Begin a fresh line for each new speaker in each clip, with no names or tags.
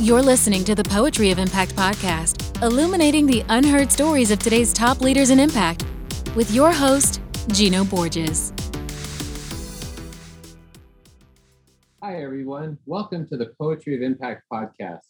You're listening to the Poetry of Impact podcast, illuminating the unheard stories of today's top leaders in impact, with your host, Gino Borges.
Hi, everyone. Welcome to the Poetry of Impact podcast.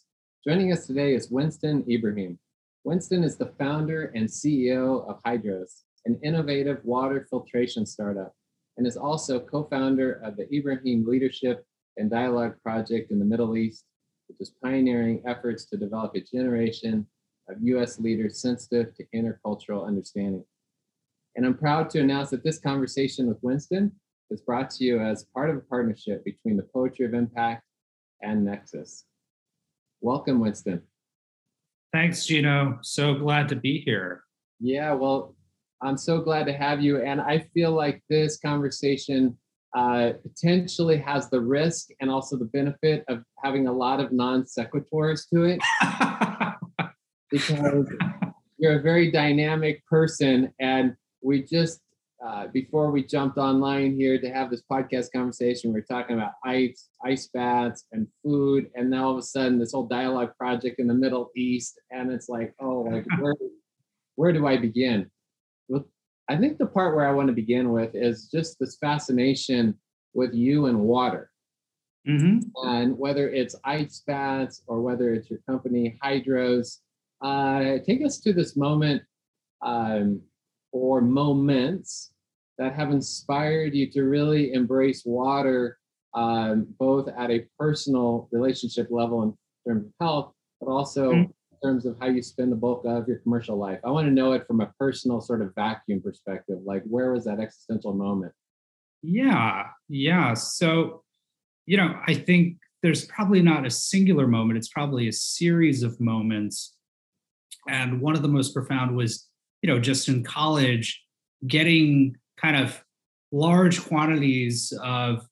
Joining us today is Winston Ibrahim. Winston is the founder and CEO of Hydros, an innovative water filtration startup, and is also co founder of the Ibrahim Leadership and Dialogue Project in the Middle East which is pioneering efforts to develop a generation of US leaders sensitive to intercultural understanding. And I'm proud to announce that this conversation with Winston is brought to you as part of a partnership between the Poetry of Impact and Nexus. Welcome, Winston.
Thanks, Gino. So glad to be here.
Yeah, well, I'm so glad to have you. And I feel like this conversation uh, potentially has the risk and also the benefit of having a lot of non sequiturs to it because you're a very dynamic person. And we just, uh, before we jumped online here to have this podcast conversation, we are talking about ice, ice baths, and food. And now all of a sudden, this whole dialogue project in the Middle East. And it's like, oh, like, where, where do I begin? I think the part where I want to begin with is just this fascination with you and water. Mm-hmm. And whether it's ice baths or whether it's your company, Hydros, uh, take us to this moment um, or moments that have inspired you to really embrace water, um, both at a personal relationship level in terms of health, but also mm-hmm terms of how you spend the bulk of your commercial life. I want to know it from a personal sort of vacuum perspective. Like, where was that existential moment?
Yeah, yeah. So, you know, I think there's probably not a singular moment, it's probably a series of moments. And one of the most profound was, you know, just in college, getting kind of large quantities of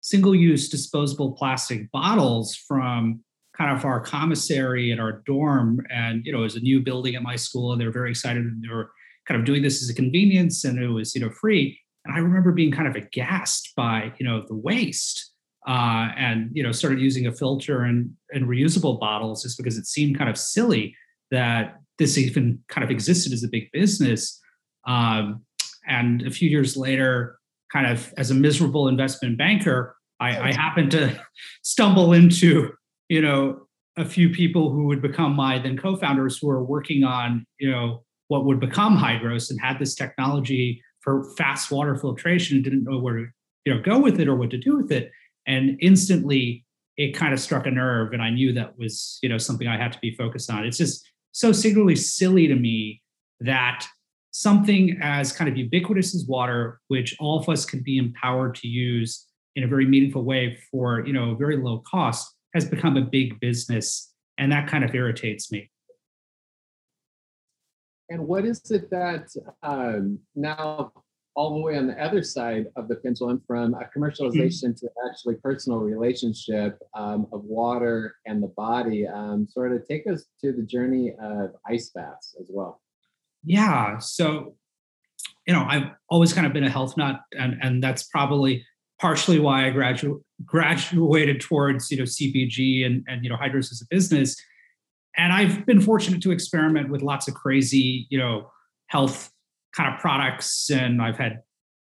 single use disposable plastic bottles from kind of our commissary at our dorm. And you know it was a new building at my school and they were very excited and they were kind of doing this as a convenience and it was you know free. And i remember being kind of aghast by you know the waste uh, and you know started using a filter and and reusable bottles just because it seemed kind of silly that this even kind of existed as a big business. Um, and a few years later kind of as a miserable investment banker I, I happened to stumble into you know, a few people who would become my then co-founders who are working on, you know, what would become Hydros and had this technology for fast water filtration and didn't know where to, you know, go with it or what to do with it. And instantly it kind of struck a nerve. And I knew that was, you know, something I had to be focused on. It's just so singularly silly to me that something as kind of ubiquitous as water, which all of us can be empowered to use in a very meaningful way for, you know, very low cost, has become a big business, and that kind of irritates me.
And what is it that um, now, all the way on the other side of the pendulum, from a commercialization mm-hmm. to actually personal relationship um, of water and the body, um, sort of take us to the journey of ice baths as well?
Yeah. So, you know, I've always kind of been a health nut, and and that's probably partially why I gradu- graduated towards you know CPG and and you know Hydros as a business. And I've been fortunate to experiment with lots of crazy you know health kind of products, and I've had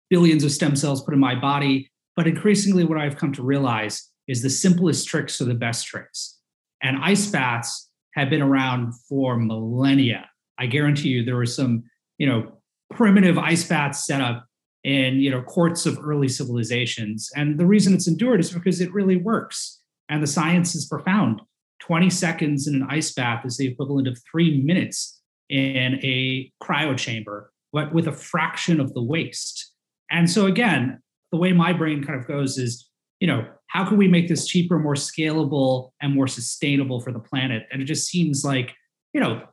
billions of stem cells put in my body. But increasingly, what I've come to realize is the simplest tricks are the best tricks. And ice baths have been around for millennia. I guarantee you, there were some you know primitive ice baths set up in you know courts of early civilizations. And the reason it's endured is because it really works. And the science is profound. 20 seconds in an ice bath is the equivalent of three minutes in a cryo chamber but with a fraction of the waste. And so again the way my brain kind of goes is you know how can we make this cheaper more scalable and more sustainable for the planet? And it just seems like you know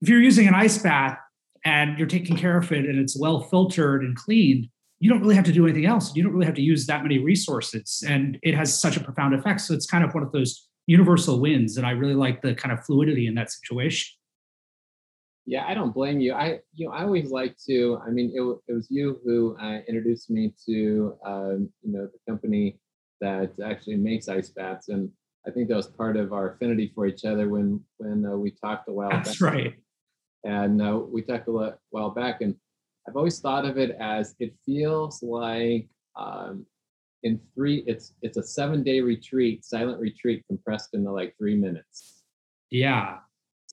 if you're using an ice bath and you're taking care of it and it's well filtered and cleaned, you don't really have to do anything else. You don't really have to use that many resources. And it has such a profound effect. So it's kind of one of those universal wins. And I really like the kind of fluidity in that situation.
Yeah, I don't blame you. I, you know, I always like to. I mean, it, it was you who uh, introduced me to, um, you know, the company that actually makes ice baths, and I think that was part of our affinity for each other when when uh, we talked a while
That's
back.
right.
And uh, we talked a while back, and I've always thought of it as it feels like um, in three. It's it's a seven day retreat, silent retreat, compressed into like three minutes.
Yeah.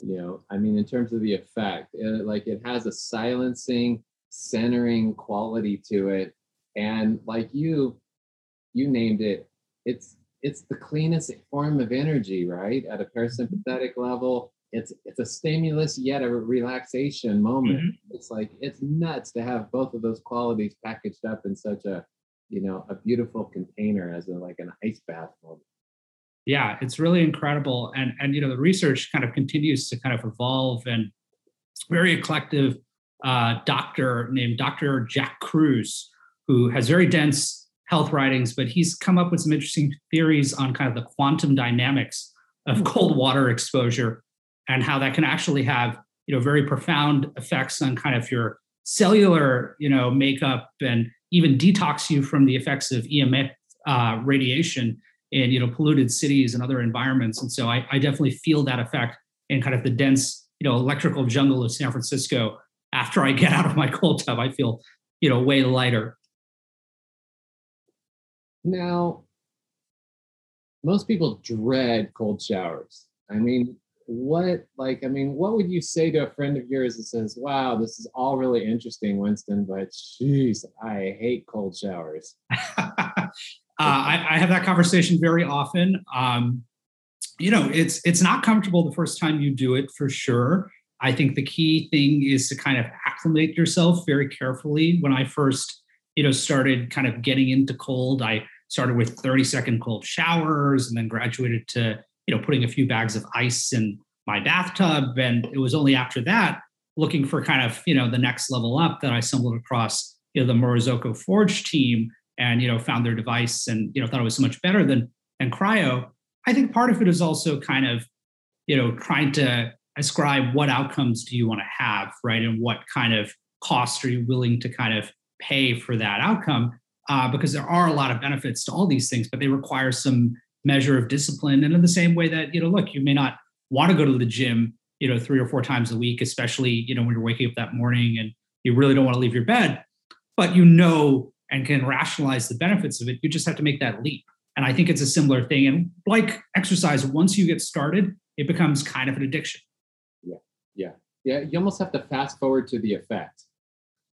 You know, I mean, in terms of the effect, it, like it has a silencing, centering quality to it, and like you, you named it. It's it's the cleanest form of energy, right? At a parasympathetic level, it's it's a stimulus yet a relaxation moment. Mm-hmm. It's like it's nuts to have both of those qualities packaged up in such a you know a beautiful container as a, like an ice bath moment.
Yeah, it's really incredible, and and you know the research kind of continues to kind of evolve, and very eclectic uh, doctor named Dr. Jack Kruse, who has very dense health writings, but he's come up with some interesting theories on kind of the quantum dynamics of hmm. cold water exposure and how that can actually have you know very profound effects on kind of your cellular you know makeup and even detox you from the effects of EMF uh, radiation in you know polluted cities and other environments. And so I, I definitely feel that effect in kind of the dense you know electrical jungle of San Francisco. After I get out of my cold tub, I feel you know way lighter.
Now, most people dread cold showers. I mean, what like i mean what would you say to a friend of yours that says wow this is all really interesting winston but jeez i hate cold showers.
Uh, I, I, have that conversation very often. Um, you know it's it's not comfortable the first time you do it for sure. I think the key thing is to kind of acclimate yourself very carefully. When i first you know started kind of getting into cold i started with 30 second cold showers and then graduated to you know, putting a few bags of ice in my bathtub. And it was only after that, looking for kind of, you know, the next level up that I stumbled across, you know, the Morozko Forge team and, you know, found their device and, you know, thought it was so much better than, than cryo. I think part of it is also kind of, you know, trying to ascribe what outcomes do you want to have, right? And what kind of cost are you willing to kind of pay for that outcome? Uh, because there are a lot of benefits to all these things, but they require some measure of discipline. And in the same way that, you know, look, you may not want to go to the gym, you know, three or four times a week, especially, you know, when you're waking up that morning and you really don't want to leave your bed, but you know and can rationalize the benefits of it. You just have to make that leap. And I think it's a similar thing. And like exercise, once you get started, it becomes kind of an addiction.
Yeah. Yeah. Yeah. You almost have to fast forward to the effect.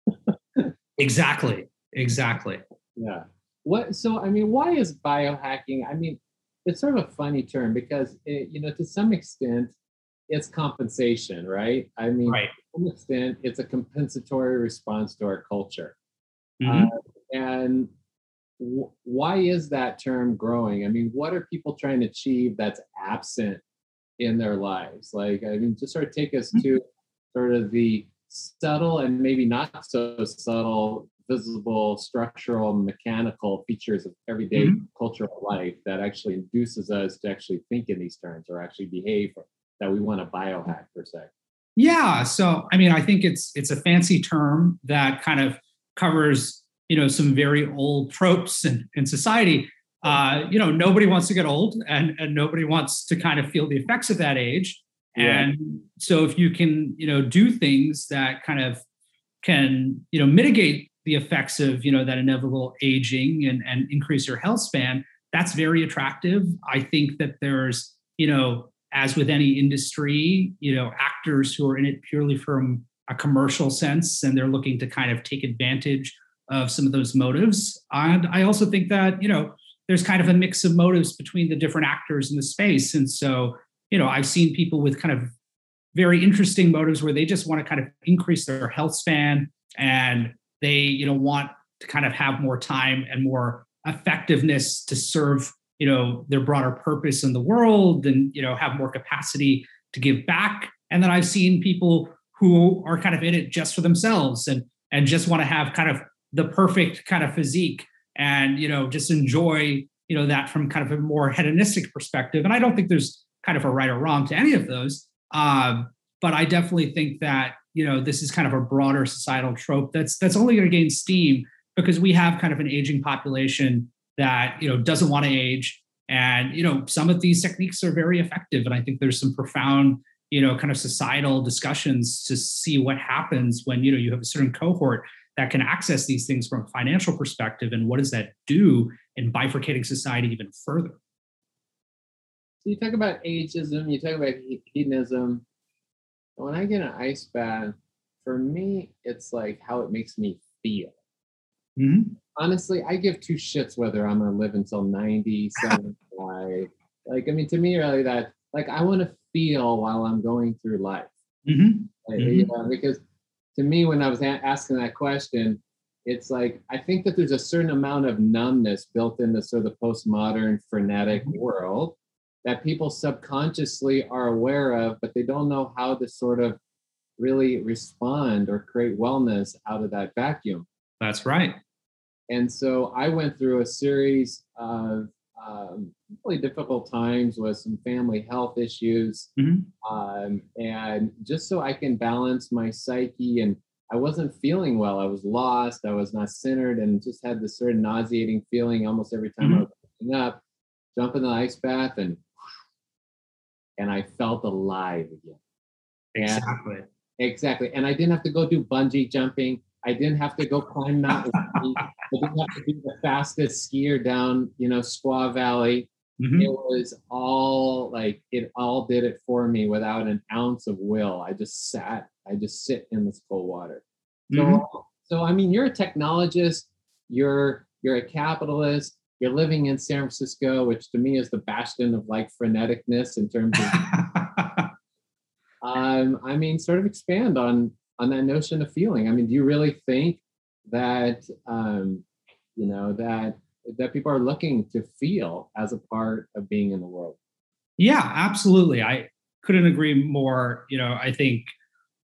exactly. Exactly.
Yeah. What so I mean, why is biohacking? I mean, it's sort of a funny term because it, you know to some extent it's compensation right i mean right. to some extent it's a compensatory response to our culture mm-hmm. uh, and w- why is that term growing i mean what are people trying to achieve that's absent in their lives like i mean just sort of take us mm-hmm. to sort of the subtle and maybe not so subtle visible structural mechanical features of everyday mm-hmm. cultural life that actually induces us to actually think in these terms or actually behave that we want to biohack per se
yeah so i mean i think it's it's a fancy term that kind of covers you know some very old tropes in, in society uh, you know nobody wants to get old and, and nobody wants to kind of feel the effects of that age yeah. and so if you can you know do things that kind of can you know mitigate the effects of you know that inevitable aging and, and increase your health span that's very attractive. I think that there's you know as with any industry you know actors who are in it purely from a commercial sense and they're looking to kind of take advantage of some of those motives. And i also think that you know there's kind of a mix of motives between the different actors in the space. And so you know i've seen people with kind of very interesting motives where they just want to kind of increase their health span and they you know want to kind of have more time and more effectiveness to serve you know their broader purpose in the world and you know have more capacity to give back. And then i've seen people who are kind of in it just for themselves and and just want to have kind of the perfect kind of physique and you know just enjoy you know that from kind of a more hedonistic perspective. And i don't think there's kind of a right or wrong to any of those um, but i definitely think that you know this is kind of a broader societal trope that's that's only going to gain steam because we have kind of an aging population that you know doesn't want to age. And you know, some of these techniques are very effective, and I think there's some profound you know kind of societal discussions to see what happens when you know you have a certain cohort that can access these things from a financial perspective and what does that do in bifurcating society even further?
So you talk about ageism you talk about hedonism when i get an ice bath for me it's like how it makes me feel mm-hmm. honestly i give two shits whether i'm to live until 90 75 like i mean to me really that like i want to feel while i'm going through life mm-hmm. Like, mm-hmm. You know, because to me, when I was a- asking that question, it's like I think that there's a certain amount of numbness built into sort of the postmodern frenetic mm-hmm. world that people subconsciously are aware of, but they don't know how to sort of really respond or create wellness out of that vacuum.
That's right.
And so I went through a series of um, really difficult times with some family health issues. Mm-hmm. Um, and just so I can balance my psyche and I wasn't feeling well. I was lost. I was not centered and just had this sort of nauseating feeling almost every time mm-hmm. I was waking up, jump in the ice bath and and I felt alive again.
Exactly.
And, exactly. And I didn't have to go do bungee jumping. I didn't have to go climb mountains. I didn't have to be the fastest skier down, you know, Squaw Valley. Mm-hmm. It was all like it all did it for me without an ounce of will. I just sat. I just sit in this cold water. So, mm-hmm. so I mean, you're a technologist. You're you're a capitalist. You're living in San Francisco, which to me is the bastion of like freneticness in terms of. um, I mean, sort of expand on on that notion of feeling. I mean, do you really think that um, you know that that people are looking to feel as a part of being in the world?
Yeah, absolutely. I couldn't agree more. You know, I think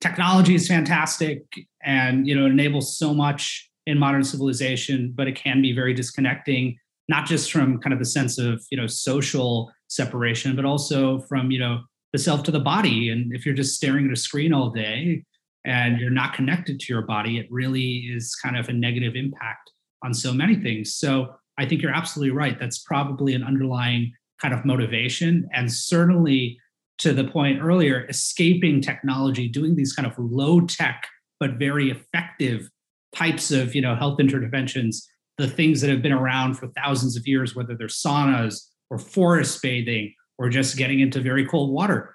technology is fantastic and you know it enables so much in modern civilization, but it can be very disconnecting, not just from kind of the sense of you know social separation, but also from you know the self to the body. And if you're just staring at a screen all day, and you're not connected to your body, it really is kind of a negative impact on so many things. So I think you're absolutely right. That's probably an underlying kind of motivation. And certainly to the point earlier, escaping technology, doing these kind of low tech, but very effective types of you know health interventions the things that have been around for thousands of years whether they're saunas or forest bathing or just getting into very cold water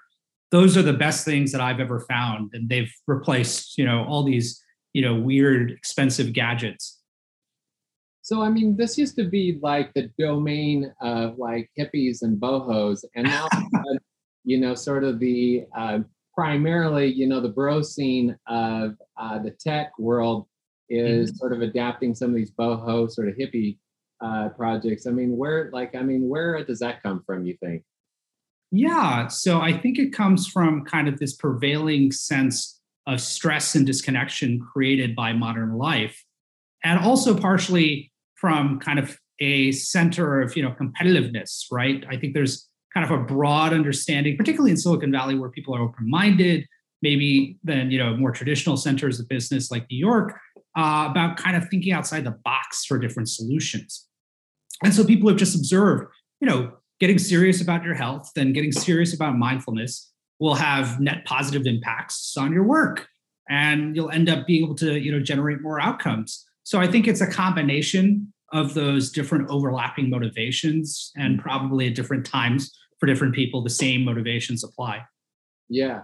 those are the best things that I've ever found. And they've replaced, you know, all these, you know, weird, expensive gadgets.
So, I mean, this used to be like the domain of like hippies and bohos. And now, you know, sort of the uh, primarily, you know, the bro scene of uh, the tech world is mm-hmm. sort of adapting some of these boho sort of hippie uh, projects. I mean, where, like, I mean, where does that come from, you think?
Yeah. So I think it comes from kind of this prevailing sense of stress and disconnection created by modern life, and also partially from kind of a center of you know competitiveness, right? I think there's kind of a broad understanding, particularly in Silicon Valley, where people are open-minded, maybe than you know more traditional centers of business like New York, uh, about kind of thinking outside the box for different solutions. And so people have just observed, you know, getting serious about your health and getting serious about mindfulness will have net positive impacts on your work. And you'll end up being able to you know generate more outcomes. So i think it's a combination of those different overlapping motivations and probably at different times for different people the same motivations apply.
Yeah.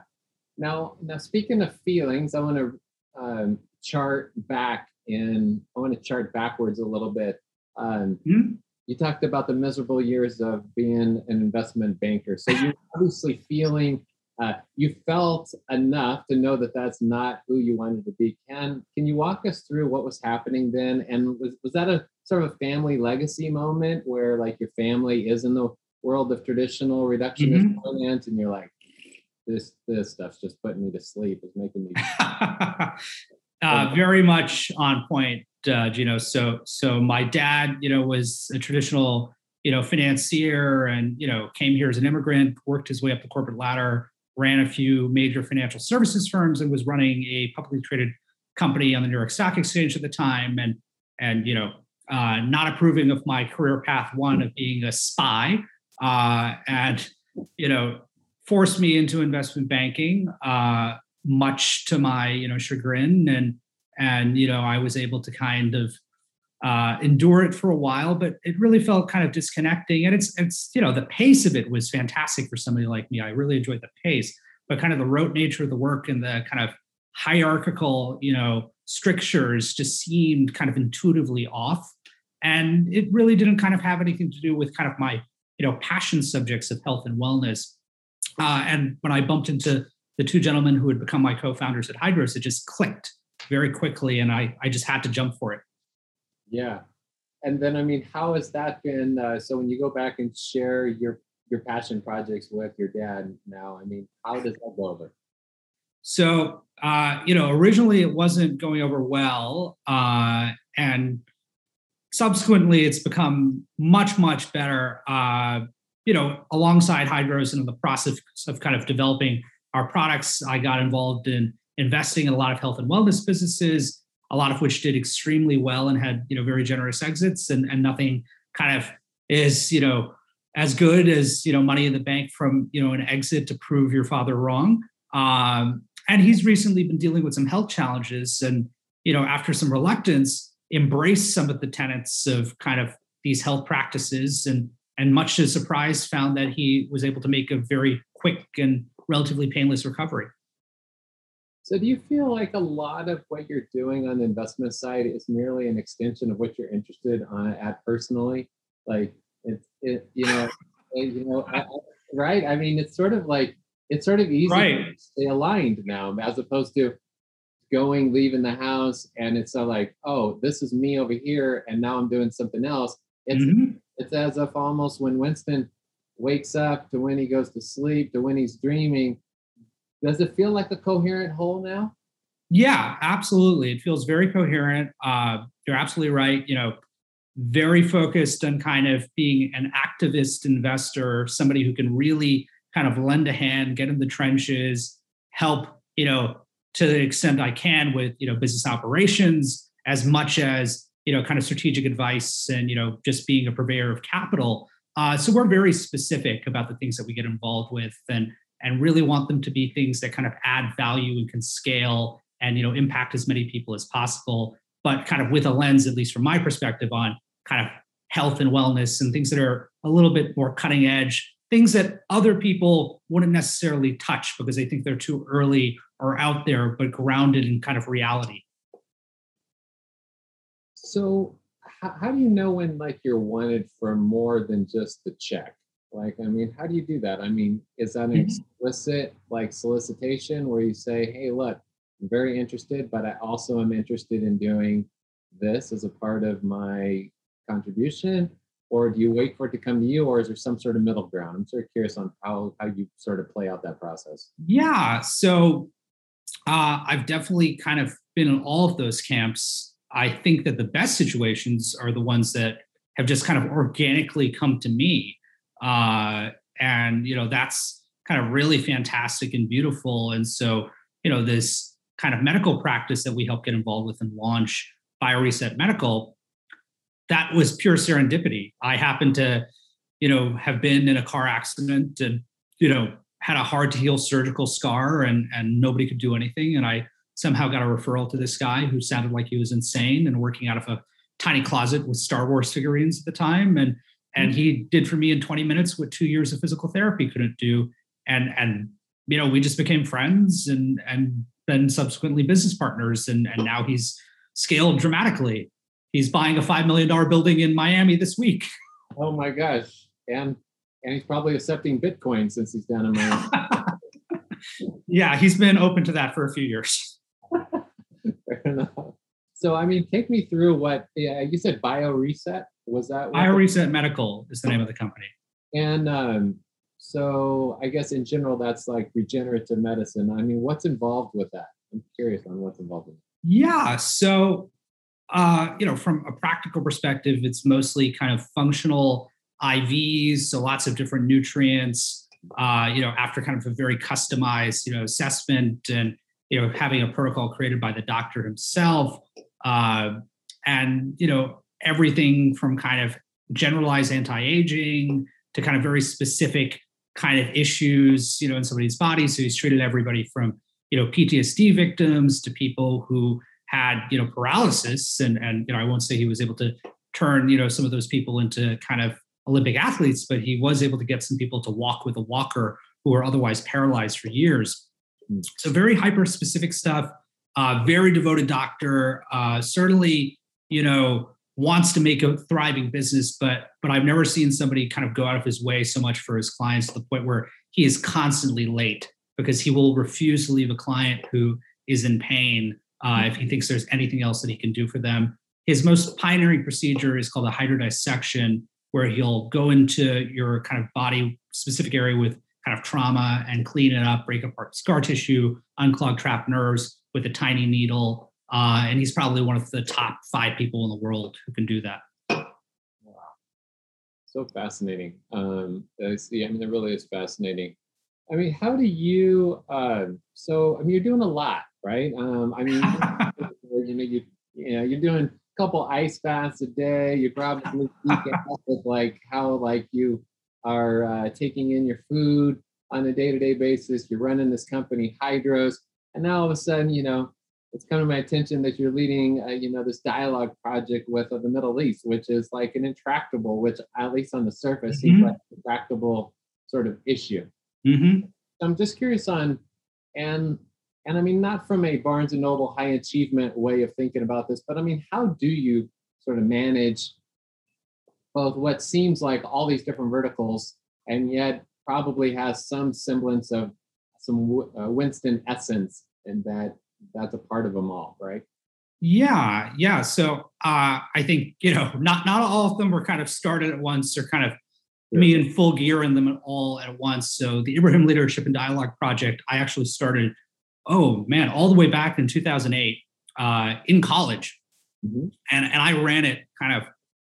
Now now speaking of feelings i want to um, chart back in i want to chart backwards a little bit um, mm-hmm you talked about the miserable years of being an investment banker. So you're obviously feeling, uh, you felt enough to know that that's not who you wanted to be. Can can you walk us through what was happening then? And was was that a sort of a family legacy moment where like your family is in the world of traditional reductionist mm-hmm. finance, and you're like, this this stuff's just putting me to sleep. It's making me.
uh, very much on point uh, you know, so so my dad, you know, was a traditional, you know, financier, and you know, came here as an immigrant, worked his way up the corporate ladder, ran a few major financial services firms, and was running a publicly traded company on the New York Stock Exchange at the time, and and you know, uh, not approving of my career path one of being a spy, uh, and you know forced me into investment banking, uh, much to my you know chagrin, and and you know I was able to kind of uh, endure it for a while, but it really felt kind of disconnecting. And it's it's you know the pace of it was fantastic for somebody like me. I really enjoyed the pace, but kind of the rote nature of the work and the kind of hierarchical you know strictures just seemed kind of intuitively off, and it really didn't kind of have anything to do with kind of my you know passion subjects of health and wellness. Uh, and when I bumped into the two gentlemen who had become my co-founders at Hydros, it just clicked very quickly, and I I just had to jump for it.
Yeah. And then, I mean, how has that been? Uh, so when you go back and share your your passion projects with your dad now, I mean, how does that go over?
So, uh, you know, originally it wasn't going over well, uh, and subsequently it's become much, much better. Uh, you know, alongside Hydros and in the process of kind of developing our products, I got involved in investing in a lot of health and wellness businesses a lot of which did extremely well and had you know very generous exits and and nothing kind of is you know as good as you know money in the bank from you know an exit to prove your father wrong. Um, and he's recently been dealing with some health challenges and you know after some reluctance embraced some of the tenets of kind of these health practices and and much to his surprise found that he was able to make a very quick and relatively painless recovery
so do you feel like a lot of what you're doing on the investment side is merely an extension of what you're interested on at personally? Like it's it, you know, you know, right? I mean, it's sort of like it's sort of easy
right.
to stay aligned now, as opposed to going, leaving the house, and it's so like, oh, this is me over here, and now I'm doing something else. It's mm-hmm. it's as if almost when Winston wakes up to when he goes to sleep to when he's dreaming does it feel like a coherent whole now?
Yeah, absolutely. It feels very coherent. Uh, you're absolutely right. You know, very focused on kind of being an activist investor, somebody who can really kind of lend a hand, get in the trenches, help, you know, to the extent I can with, you know, business operations as much as, you know, kind of strategic advice and, you know, just being a purveyor of capital. Uh, so we're very specific about the things that we get involved with. And and really want them to be things that kind of add value and can scale and you know impact as many people as possible but kind of with a lens at least from my perspective on kind of health and wellness and things that are a little bit more cutting edge things that other people wouldn't necessarily touch because they think they're too early or out there but grounded in kind of reality
so how, how do you know when like you're wanted for more than just the check like, I mean, how do you do that? I mean, is that an mm-hmm. explicit like solicitation where you say, hey, look, I'm very interested, but I also am interested in doing this as a part of my contribution? Or do you wait for it to come to you, or is there some sort of middle ground? I'm sort of curious on how how you sort of play out that process.
Yeah, so uh, I've definitely kind of been in all of those camps. I think that the best situations are the ones that have just kind of organically come to me uh, and you know that's kind of really fantastic and beautiful. And so you know this kind of medical practice that we help get involved with and launch BioReset Medical, that was pure serendipity. I happened to, you know, have been in a car accident and, you know, had a hard to heal surgical scar and and nobody could do anything. And I somehow got a referral to this guy who sounded like he was insane and working out of a tiny closet with Star Wars figurines at the time. And and mm-hmm. he did for me in 20 minutes what two years of physical therapy couldn't do. And and you know we just became friends and and then subsequently business partners. And and now he's scaled dramatically. He's buying a five million dollar building in miami this week.
Oh my gosh. And and he's probably accepting bitcoin since he's down in miami.
Yeah he's been open to that for a few years.
So i mean take me through what yeah, you said BioReset was that
BioReset Medical is the name of the company.
And um, so I guess in general, that's like regenerative medicine. I mean, what's involved with that? I'm curious on what's involved with it.
Yeah. So, uh, you know, from a practical perspective, it's mostly kind of functional IVs, so lots of different nutrients. Uh, you know, after kind of a very customized, you know, assessment and you know having a protocol created by the doctor himself, uh, and you know everything from kind of generalized anti-aging to kind of very specific kind of issues, you know, in somebody's body. So he's treated everybody from, you know, PTSD victims to people who had, you know, paralysis. And, and, you know, I won't say he was able to turn, you know, some of those people into kind of Olympic athletes, but he was able to get some people to walk with a walker who were otherwise paralyzed for years. Hmm. So very hyper specific stuff. Uh, very devoted doctor. Uh, certainly, you know, wants to make a thriving business, but but I've never seen somebody kind of go out of his way so much for his clients to the point where he is constantly late because he will refuse to leave a client who is in pain uh, if he thinks there's anything else that he can do for them. His most pioneering procedure is called a hydrodissection, where he'll go into your kind of body specific area with kind of trauma and clean it up, break apart scar tissue, unclog trapped nerves with a tiny needle. Uh, and he's probably one of the top five people in the world who can do that.
Wow. So fascinating. Um, I see. I mean, it really is fascinating. I mean, how do you, uh, so, I mean, you're doing a lot, right? Um, I mean, you know, you, you know, you're doing a couple ice baths a day. You're probably with like how like you are uh, taking in your food on a day-to-day basis. You're running this company, Hydros, and now all of a sudden, you know, it's come to my attention that you're leading, uh, you know, this dialogue project with uh, the Middle East, which is like an intractable, which at least on the surface mm-hmm. seems like an intractable sort of issue.
Mm-hmm.
I'm just curious on, and and I mean, not from a Barnes and Noble high achievement way of thinking about this, but I mean, how do you sort of manage both what seems like all these different verticals and yet probably has some semblance of some uh, Winston essence and that that's a part of them all, right?
Yeah, yeah. So uh, I think you know, not not all of them were kind of started at once or kind of sure. me in full gear in them all at once. So the Ibrahim Leadership and Dialogue Project, I actually started, oh man, all the way back in 2008 uh, in college, mm-hmm. and and I ran it kind of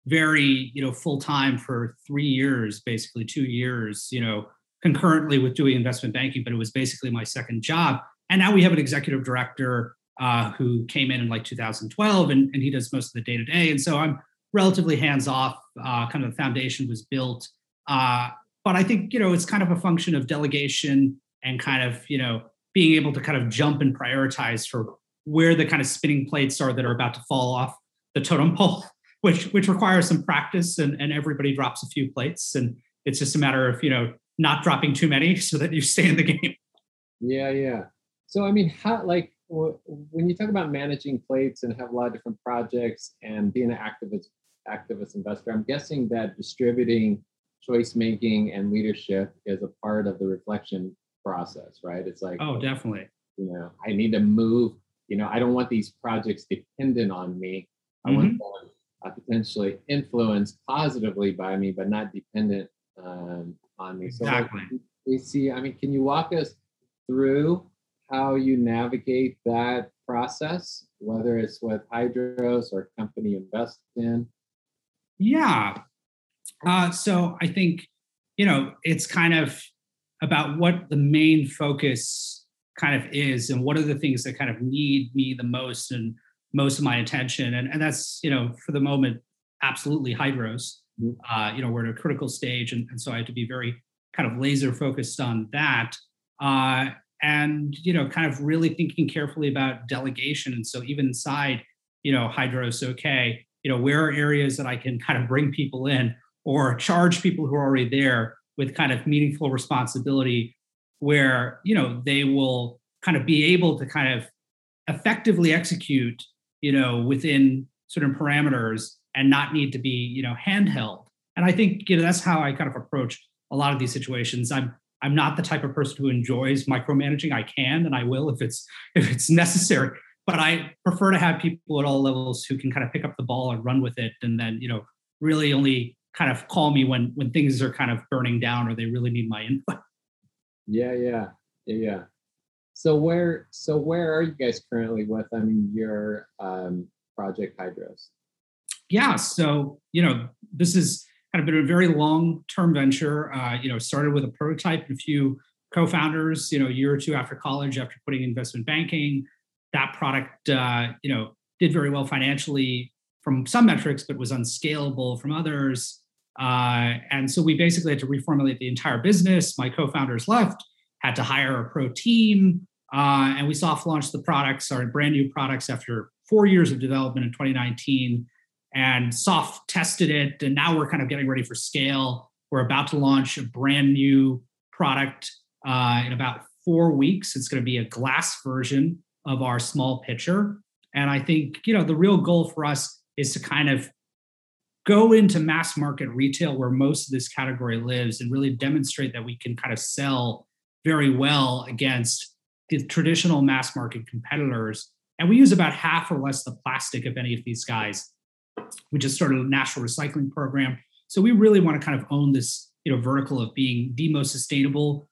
very you know full time for three years, basically two years, you know, concurrently with doing investment banking. But it was basically my second job. And now we have an executive director uh, who came in in like 2012, and, and he does most of the day to day. And so I'm relatively hands off. Uh, kind of the foundation was built, uh, but I think you know it's kind of a function of delegation and kind of you know being able to kind of jump and prioritize for where the kind of spinning plates are that are about to fall off the totem pole which which requires some practice and, and everybody drops a few plates and it's just a matter of you know not dropping too many so that you stay in the game.
Yeah yeah. So i mean how like when you talk about managing plates and have a lot of different projects and being an activist activist investor i'm guessing that distributing choice making and leadership is a part of the reflection process right? It's like
oh definitely.
you know i need to move you know i don't want these projects dependent on me. I mm-hmm. want them uh, potentially influenced positively by me, but not dependent um, on me.
Exactly.
So we see. I mean, can you walk us through how you navigate that process, whether it's with Hydros or company invest in?
Yeah. Uh, so I think you know it's kind of about what the main focus kind of is and what are the things that kind of need me the most and most of my attention. And, and that's, you know, for the moment, absolutely Hydros. Uh, you know, we're at a critical stage. And, and so I had to be very kind of laser focused on that. Uh, and, you know, kind of really thinking carefully about delegation. And so even inside, you know, Hydros, okay, you know, where are areas that I can kind of bring people in or charge people who are already there with kind of meaningful responsibility where, you know, they will kind of be able to kind of effectively execute you know, within certain parameters and not need to be, you know, handheld. And I think, you know, that's how I kind of approach a lot of these situations. I'm I'm not the type of person who enjoys micromanaging. I can and I will if it's if it's necessary. But I prefer to have people at all levels who can kind of pick up the ball and run with it and then, you know, really only kind of call me when when things are kind of burning down or they really need my input.
Yeah, yeah. Yeah. So where so where are you guys currently with? I mean, your um, project Hydros.
Yeah, so you know this has kind of been a very long term venture. Uh, you know, started with a prototype and a few co-founders. You know, a year or two after college, after putting investment banking, that product uh, you know did very well financially from some metrics, but was unscalable from others. Uh, and so we basically had to reformulate the entire business. My co-founders left, had to hire a pro team, uh, and we soft launched the products, our brand new products, after four years of development in 2019, and soft tested it. And now we're kind of getting ready for scale. We're about to launch a brand new product uh, in about four weeks. It's going to be a glass version of our small pitcher. And I think you know the real goal for us is to kind of go into mass market retail where most of this category lives and really demonstrate that we can kind of sell very well against the traditional mass market competitors. And we use about half or less the plastic of any of these guys. We just started a national recycling program. So we really want to kind of own this, you know, vertical of being the most sustainable,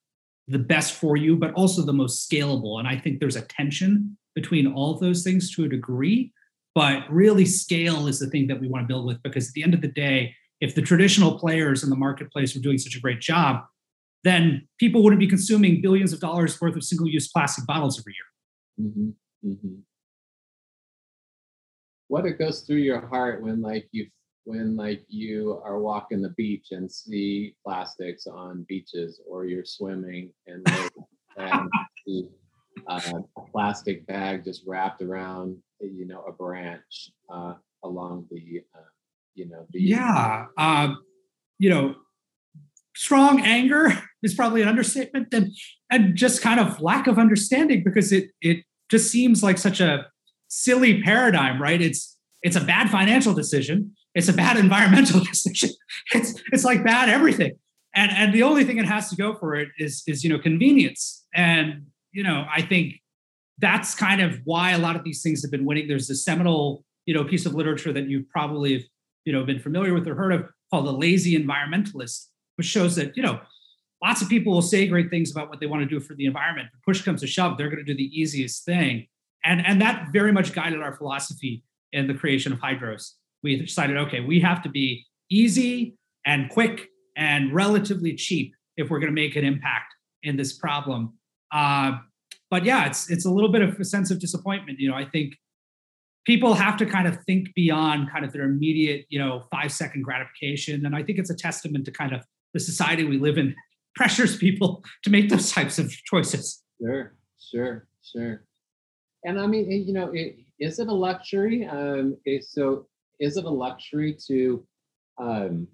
the best for you, but also the most scalable. And I think there's a tension between all of those things to a degree. But really, scale is the thing that we want to build with because at the end of the day, if the traditional players in the marketplace were doing such a great job, then people wouldn't be consuming billions of dollars worth of single use plastic bottles every year.
Mm-hmm. Mm-hmm. What it goes through your heart when like you when like you are walking the beach and see plastics on beaches or you're swimming and, and see uh, a plastic bag just wrapped around you know a branch uh, along the uh, you know the
yeah um, you know strong anger is probably an understatement and and just kind of lack of understanding because it it just seems like such a silly paradigm right it's it's a bad financial decision it's a bad environmental decision it's it's like bad everything and and the only thing it has to go for it is is you know convenience and you know i think that's kind of why a lot of these things have been winning. There's a seminal, you know, piece of literature that you probably have, you know, been familiar with or heard of called The Lazy Environmentalist, which shows that, you know, lots of people will say great things about what they want to do for the environment. But push comes to shove, they're going to do the easiest thing. And, and that very much guided our philosophy in the creation of Hydros. We decided, okay, we have to be easy and quick and relatively cheap if we're going to make an impact in this problem. Uh, but yeah, it's it's a little bit of a sense of disappointment. You know, I think people have to kind of think beyond kind of their immediate, you know, five second gratification, and I think it's a testament to kind of the society we live in pressures people to make those types of choices.
Sure, sure, sure. And I mean, you know, it, is it a luxury? Um, so is it a luxury to um,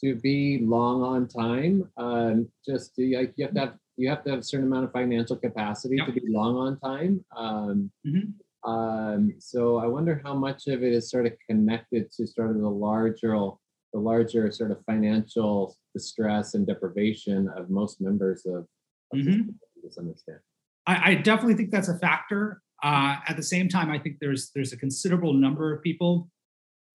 to be long on time? Um, just to, like you have to have you have to have a certain amount of financial capacity yep. to be long on time. Um, mm-hmm. um, so I wonder how much of it is sort of connected to sort of the larger, the larger sort of financial distress and deprivation of most members of, of mm-hmm. to some.
I, I, definitely think that's a factor. Uh, at the same time, I think there's there's a considerable number of people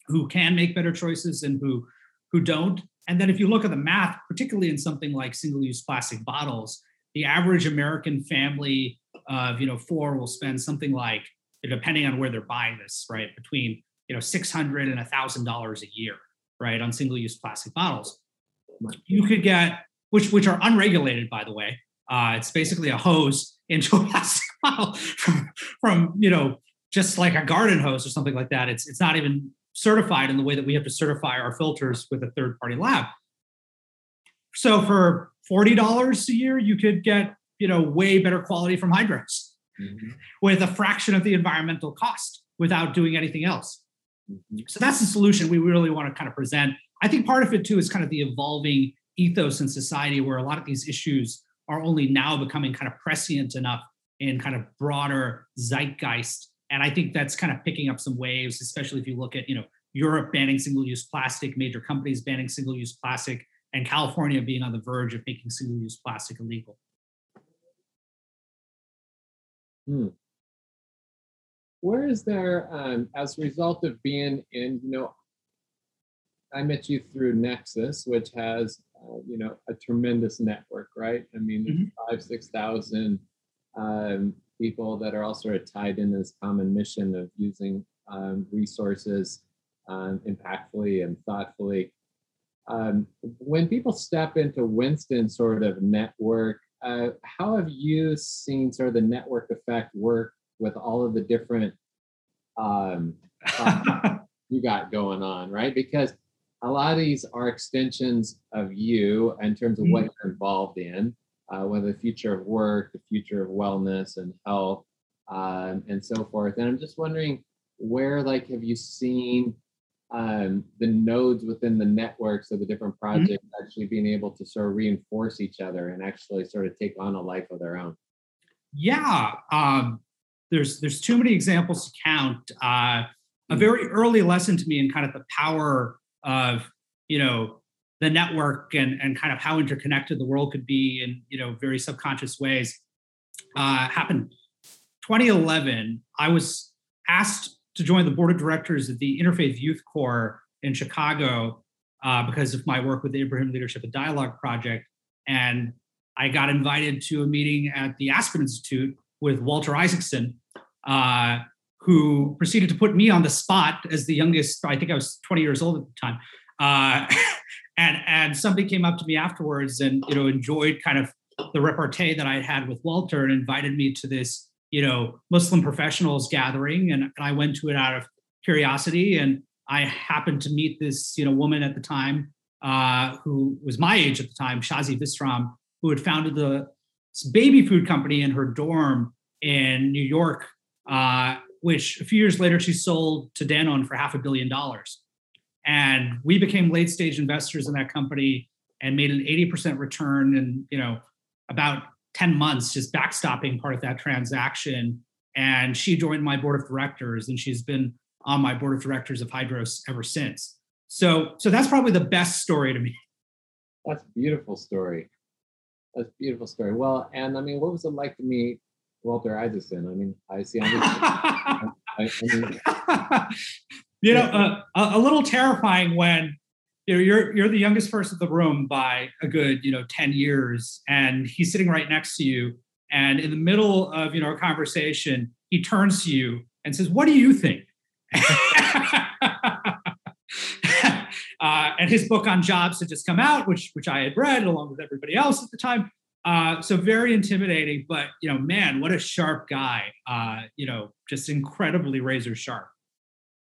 who can make better choices and who who don't. And then if you look at the math, particularly in something like single-use plastic bottles, the average American family of you know four will spend something like depending on where they're buying this right between you know 600 and a thousand dollars a year right on single-use plastic bottles. You could get which which are unregulated by the way. Uh, it's basically a hose into a plastic bottle from, from you know just like a garden hose or something like that it's it's not even certified in the way that we have to certify our filters with a third party lab so for $40 a year, you could get, you know, way better quality from Hydros mm-hmm. with a fraction of the environmental cost without doing anything else. Mm-hmm. So that's the solution we really want to kind of present. I think part of it too is kind of the evolving ethos in society where a lot of these issues are only now becoming kind of prescient enough in kind of broader zeitgeist. And I think that's kind of picking up some waves, especially if you look at, you know, Europe banning single-use plastic, major companies banning single-use plastic and California being on the verge of making single use plastic illegal.
Hmm. Where is there, um, as a result of being in, you know, I met you through Nexus, which has, uh, you know, a tremendous network, right? I mean, mm-hmm. five, 6,000 um, people that are all sort of tied in this common mission of using um, resources um, impactfully and thoughtfully. Um, when people step into Winston sort of network, uh, how have you seen sort of the network effect work with all of the different um, you got going on, right? Because a lot of these are extensions of you in terms of what you're involved in, uh, whether the future of work, the future of wellness and health, um, and so forth. And I'm just wondering where, like, have you seen um, the nodes within the networks of the different projects mm-hmm. actually being able to sort of reinforce each other and actually sort of take on a life of their own?
Yeah, um, there's there's too many examples to count. Uh, a very early lesson to me in kind of the power of you know the network and and kind of how interconnected the world could be in you know very subconscious ways uh, happened 2011 i was asked to join the board of directors of the Interfaith Youth Core in chicago uh, because of my work with the abraham leadership and dialogue project and i got invited to a meeting at the aspen institute with walter isaacson uh, who proceeded to put me on the spot as the youngest. I think I was 20 years old at the time. And and somebody came up to me afterwards and you know enjoyed kind of the repartee that I had had with Walter and invited me to this you know Muslim professionals gathering, and I went to it out of curiosity. And I happened to meet this you know woman at the time uh, who was my age at the time, Shazi Visram, who had founded the baby food company in her dorm in New York. Uh, which a few years later she sold to Danone for half a billion dollars. And we became late stage investors in that company and made an 80% return in, you know, about 10 months, just backstopping part of that transaction. And she joined my board of directors and she's been on my board of directors of Hydros ever since. So, so that's probably the best story to me.
That's a beautiful story. That's a beautiful story. Well, and I mean, what was it like to meet Walter Isaacson. I mean, I see. I, I
mean, you know, uh, a, a little terrifying when you know you're you're the youngest person in the room by a good you know 10 years and he's sitting right next to you and in the middle of you know a conversation he turns to you and says what do you think uh, and his book on jobs had just come out which which i had read along with everybody else at the time uh, so very intimidating, but you know, man, what a sharp guy. Uh, you know, just incredibly razor sharp.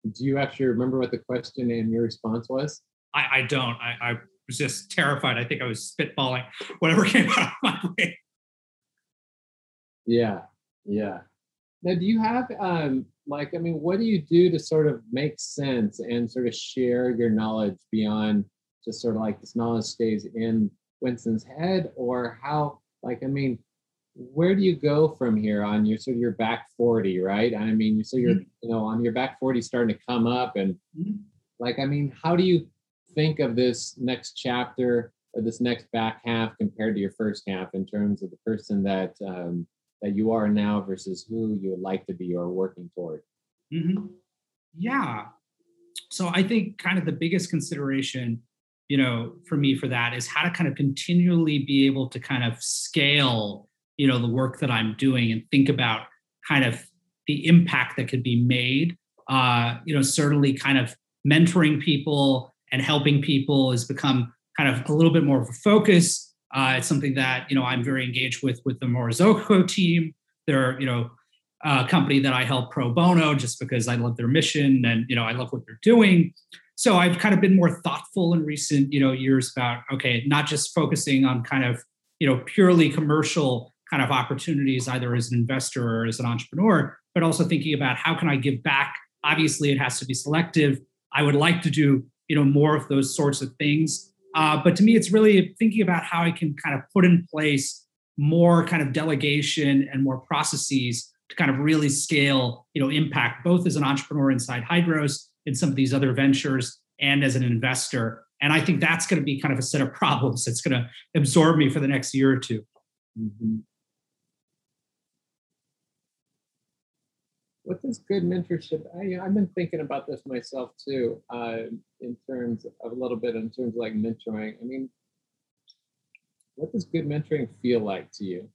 Do you actually remember what the question and your response was?
I, I don't. I, I, was just terrified. I think I was spitballing whatever came out of my brain.
Yeah, yeah. Now, do you have um, like, I mean, what do you do to sort of make sense and sort of share your knowledge beyond just sort of like this knowledge stays in Winston's head, or how? Like, I mean, where do you go from here on your sort of your back 40, right? I mean, so you're mm-hmm. you know on your back 40 starting to come up, and mm-hmm. like, I mean, how do you think of this next chapter or this next back half compared to your first half in terms of the person that um, that you are now versus who you would like to be or working toward?
Mm-hmm. Yeah. So I think kind of the biggest consideration you know for me for that is how to kind of continually be able to kind of scale you know the work that i'm doing and think about kind of the impact that could be made uh you know certainly kind of mentoring people and helping people has become kind of a little bit more of a focus. Uh, it's something that you know i'm very engaged with with the Morozko team. They're you know a company that i help pro bono just because i love their mission and you know i love what they're doing. So I've kind of been more thoughtful in recent, you know, years about okay, not just focusing on kind of, you know, purely commercial kind of opportunities either as an investor or as an entrepreneur, but also thinking about how can I give back? Obviously, it has to be selective. I would like to do, you know, more of those sorts of things. Uh, but to me, it's really thinking about how I can kind of put in place more kind of delegation and more processes to kind of really scale, you know, impact both as an entrepreneur inside Hydros in some of these other ventures and as an investor. And I think that's going to be kind of a set of problems that's going to absorb me for the next year or 2 mm-hmm.
What does good mentorship? I, have been thinking about this myself too, uh, in terms of a little bit in terms of like mentoring. I mean, what does good mentoring feel like to you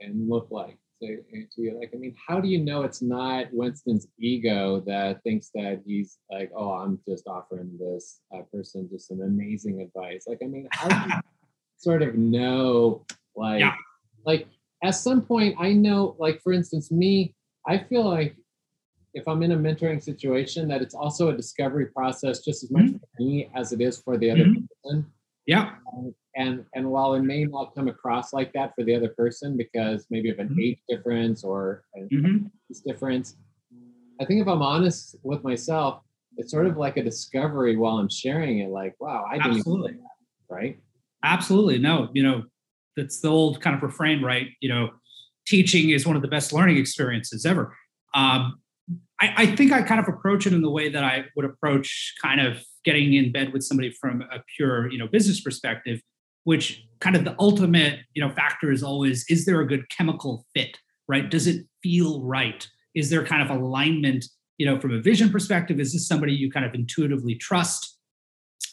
and look like? to, to you. Like, I mean, how do you know it's not Winston's ego that thinks that he's like, oh, I'm just offering this uh, person just some amazing advice? Like, I mean, how do you sort of know, like, yeah. like at some point, I know, like, for instance, me, I feel like if I'm in a mentoring situation, that it's also a discovery process just as much mm-hmm. for me as it is for the other mm-hmm. person.
Yeah.
Um, and and while it may not come across like that for the other person because maybe of an mm-hmm. age difference or a mm-hmm. difference, I think if I'm honest with myself, it's sort of like a discovery while I'm sharing it. Like, wow, I didn't
Absolutely.
that, right?
Absolutely. No, you know, that's the old kind of refrain, right? You know, teaching is one of the best learning experiences ever. Um, I, I, think I kind of approach it in the way that I would approach kind of getting in bed with somebody from a pure, you know, business perspective, which kind of the ultimate, you know, factor is always, is there a good chemical fit, right? Does it feel right? Is there kind of alignment, you know, from a vision perspective? Is this somebody you kind of intuitively trust?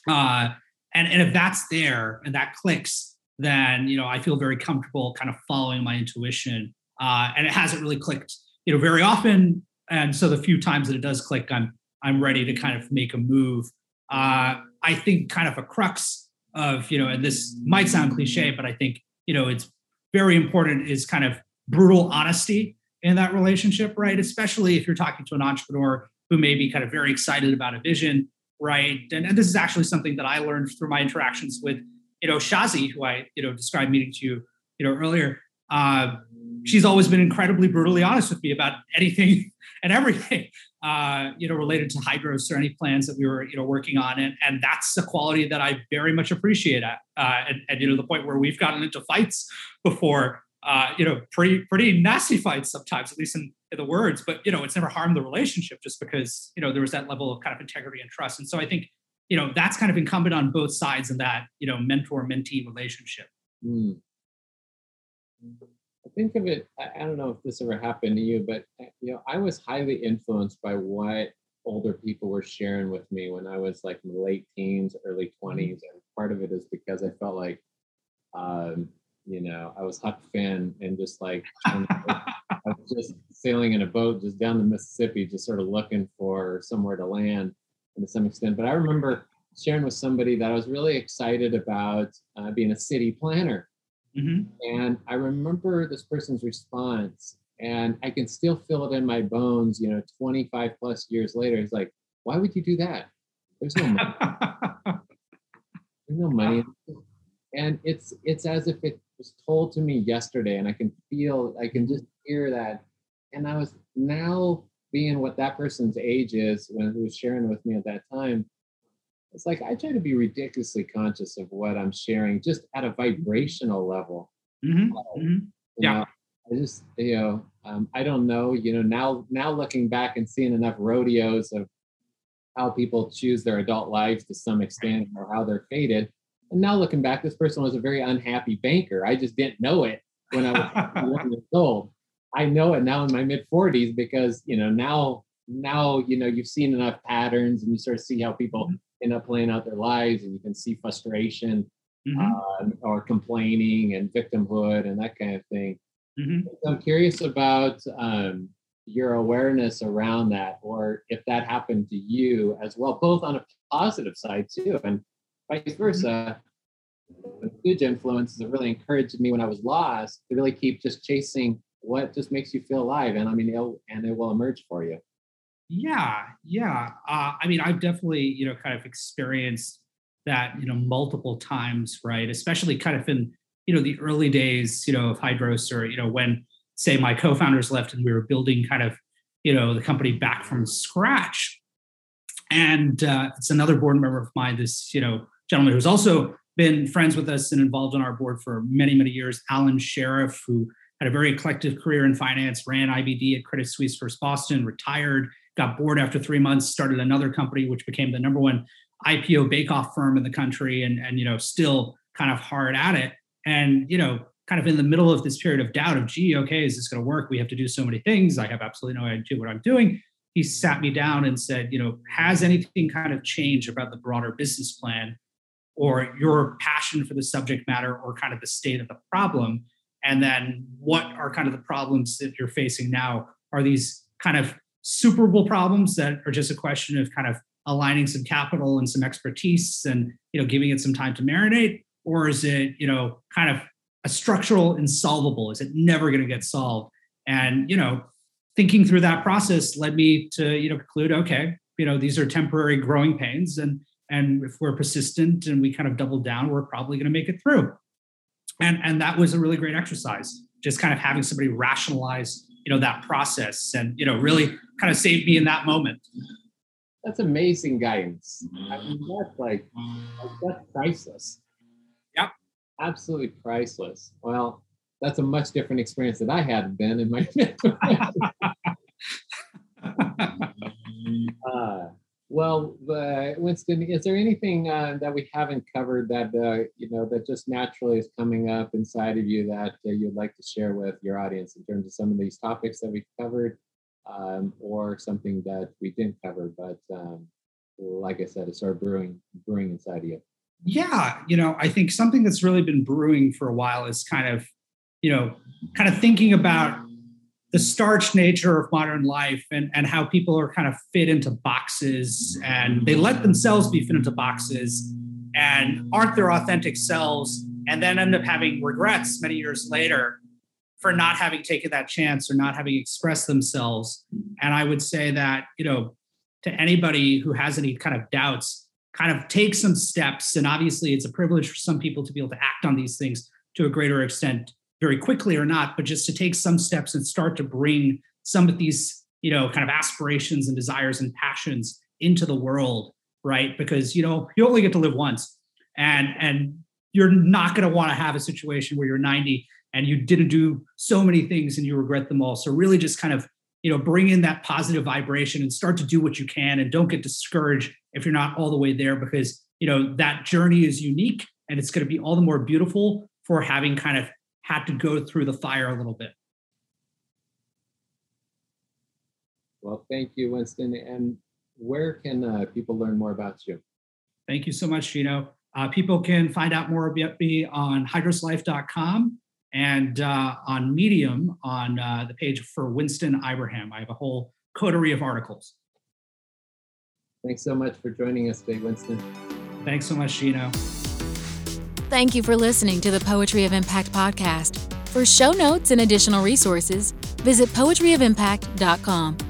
Uh, and, and if that's there and that clicks, then you know I feel very comfortable kind of following my intuition. Uh, and it hasn't really clicked, you know, very often. And so the few times that it does click, I'm I'm ready to kind of make a move. Uh, I think kind of a crux of you know, and this might sound cliche, but I think you know it's very important is kind of brutal honesty in that relationship, right? Especially if you're talking to an entrepreneur who may be kind of very excited about a vision, right? And, and this is actually something that I learned through my interactions with you know, Shazi, who I, you know, described meeting to you, you know, earlier, uh, she's always been incredibly brutally honest with me about anything and everything, uh, you know, related to Hydros or any plans that we were, you know, working on. And, and that's a quality that I very much appreciate. At, uh, and, and, you know, the point where we've gotten into fights before, uh, you know, pretty, pretty nasty fights sometimes, at least in, in the words, but, you know, it's never harmed the relationship just because, you know, there was that level of kind of integrity and trust. And so I think, you know that's kind of incumbent on both sides in that you know mentor mentee relationship mm.
i think of it I, don't know if this ever happened to you but uh, you know i was highly influenced by what older people were sharing with me when i was like in the late teens early 20s mm-hmm. and part of it is because i felt like um, you know i was huck finn and just like I was just sailing in a boat just down the mississippi just sort of looking for somewhere to land to some extent. But I remember sharing with somebody that I was really excited about uh, being a city planner. Mm-hmm. And I remember this person's response, and I can still feel it in my bones, you know, 25 plus years later. It's like, why would you do that? There's no money. There's no money. And it's it's as if it was told to me yesterday, and I can feel, I can just hear that. And I was now being what that person's age is when who was sharing with me at that time, it's like I try to be ridiculously conscious of what I'm sharing just at a vibrational level. Mm-hmm. Um, mm-hmm. Yeah. Know, I just, you know, um, I don't know, you know, now now looking back and seeing enough rodeos of how people choose their adult lives to some extent or how they're fated. And now looking back, this person was a very unhappy banker. I just didn't know it when I was 11 years old. I know it now in my mid 40s because you know now now you know you've seen enough patterns and you sort of see how people mm-hmm. end up playing out their lives and you can see frustration mm-hmm. uh, or complaining and victimhood and that kind of thing. Mm-hmm. I'm curious about um, your awareness around that, or if that happened to you as well, both on a positive side too, and vice mm-hmm. versa. A huge influence that really encouraged me when I was lost to really keep just chasing what just makes you feel alive and i mean it'll and it will emerge for you.
Yeah yeah uh, i mean i've definitely you know kind of experienced that you know multiple times right? Especially kind of in you know the early days you know of hydros or you know when say my co-founders left and we were building kind of you know the company back from scratch. And uh, it's another board member of mine this you know gentleman who's also been friends with us and involved on our board for many many years alan sheriff who had a very eclectic career in finance, ran IBD at Credit Suisse First Boston, retired, got bored after three months, started another company, which became the number one IPO bake-off firm in the country, and and you know still kind of hard at it, and you know kind of in the middle of this period of doubt of, gee, okay, is this going to work? We have to do so many things. I have absolutely no idea what I'm doing. He sat me down and said, you know, has anything kind of changed about the broader business plan or your passion for the subject matter or kind of the state of the problem? And then what are kind of the problems that you're facing now? Are these kind of superable problems that are just a question of kind of aligning some capital and some expertise and you know giving it some time to marinate? Or is it you know kind of a structural insolvable? Is it never going to get solved? And you know thinking through that process led me to you know conclude okay you know these are temporary growing pains. And and if we're persistent and we kind of double down we're probably going to make it through and and that was a really great exercise just kind of having somebody rationalize you know that process and you know really kind of saved me in that moment.
That's amazing guidance. I mean that's like that's priceless.
Yep.
Absolutely priceless. Well that's a much different experience that i had been in my uh, well, uh, Winston, is there anything uh, that we haven't covered that uh, you know that just naturally is coming up inside of you that uh, you'd like to share with your audience in terms of some of these topics that we covered, um, or something that we didn't cover, but um, like I said, it's sort of brewing brewing inside of you?
Yeah, you know, I think something that's really been brewing for a while is kind of, you know, kind of thinking about the starch nature of modern life and, and how people are kind of fit into boxes and they let themselves be fit into boxes and aren't their authentic selves and then end up having regrets many years later for not having taken that chance or not having expressed themselves. And i would say that you know to anybody who has any kind of doubts kind of take some steps. And obviously it's a privilege for some people to be able to act on these things to a greater extent very quickly or not, but just to take some steps and start to bring some of these, you know, kind of aspirations and desires and passions into the world, right? Because you know, you only get to live once. And and you're not going to want to have a situation where you're 90 and you didn't do so many things and you regret them all. So really just kind of, you know, bring in that positive vibration and start to do what you can and don't get discouraged if you're not all the way there because, you know, that journey is unique and it's going to be all the more beautiful for having kind of had to go through the fire a little bit.
Well, thank you, Winston. And where can uh, people learn more about you?
Thank you so much, Gino. Uh, people can find out more about me on hydroslife.com and uh, on Medium on uh, the page for Winston Ibrahim. I have a whole coterie of articles.
Thanks so much for joining us today, Winston.
Thanks so much, Gino.
Thank you for listening to the Poetry of Impact podcast. For show notes and additional resources, visit poetryofimpact.com.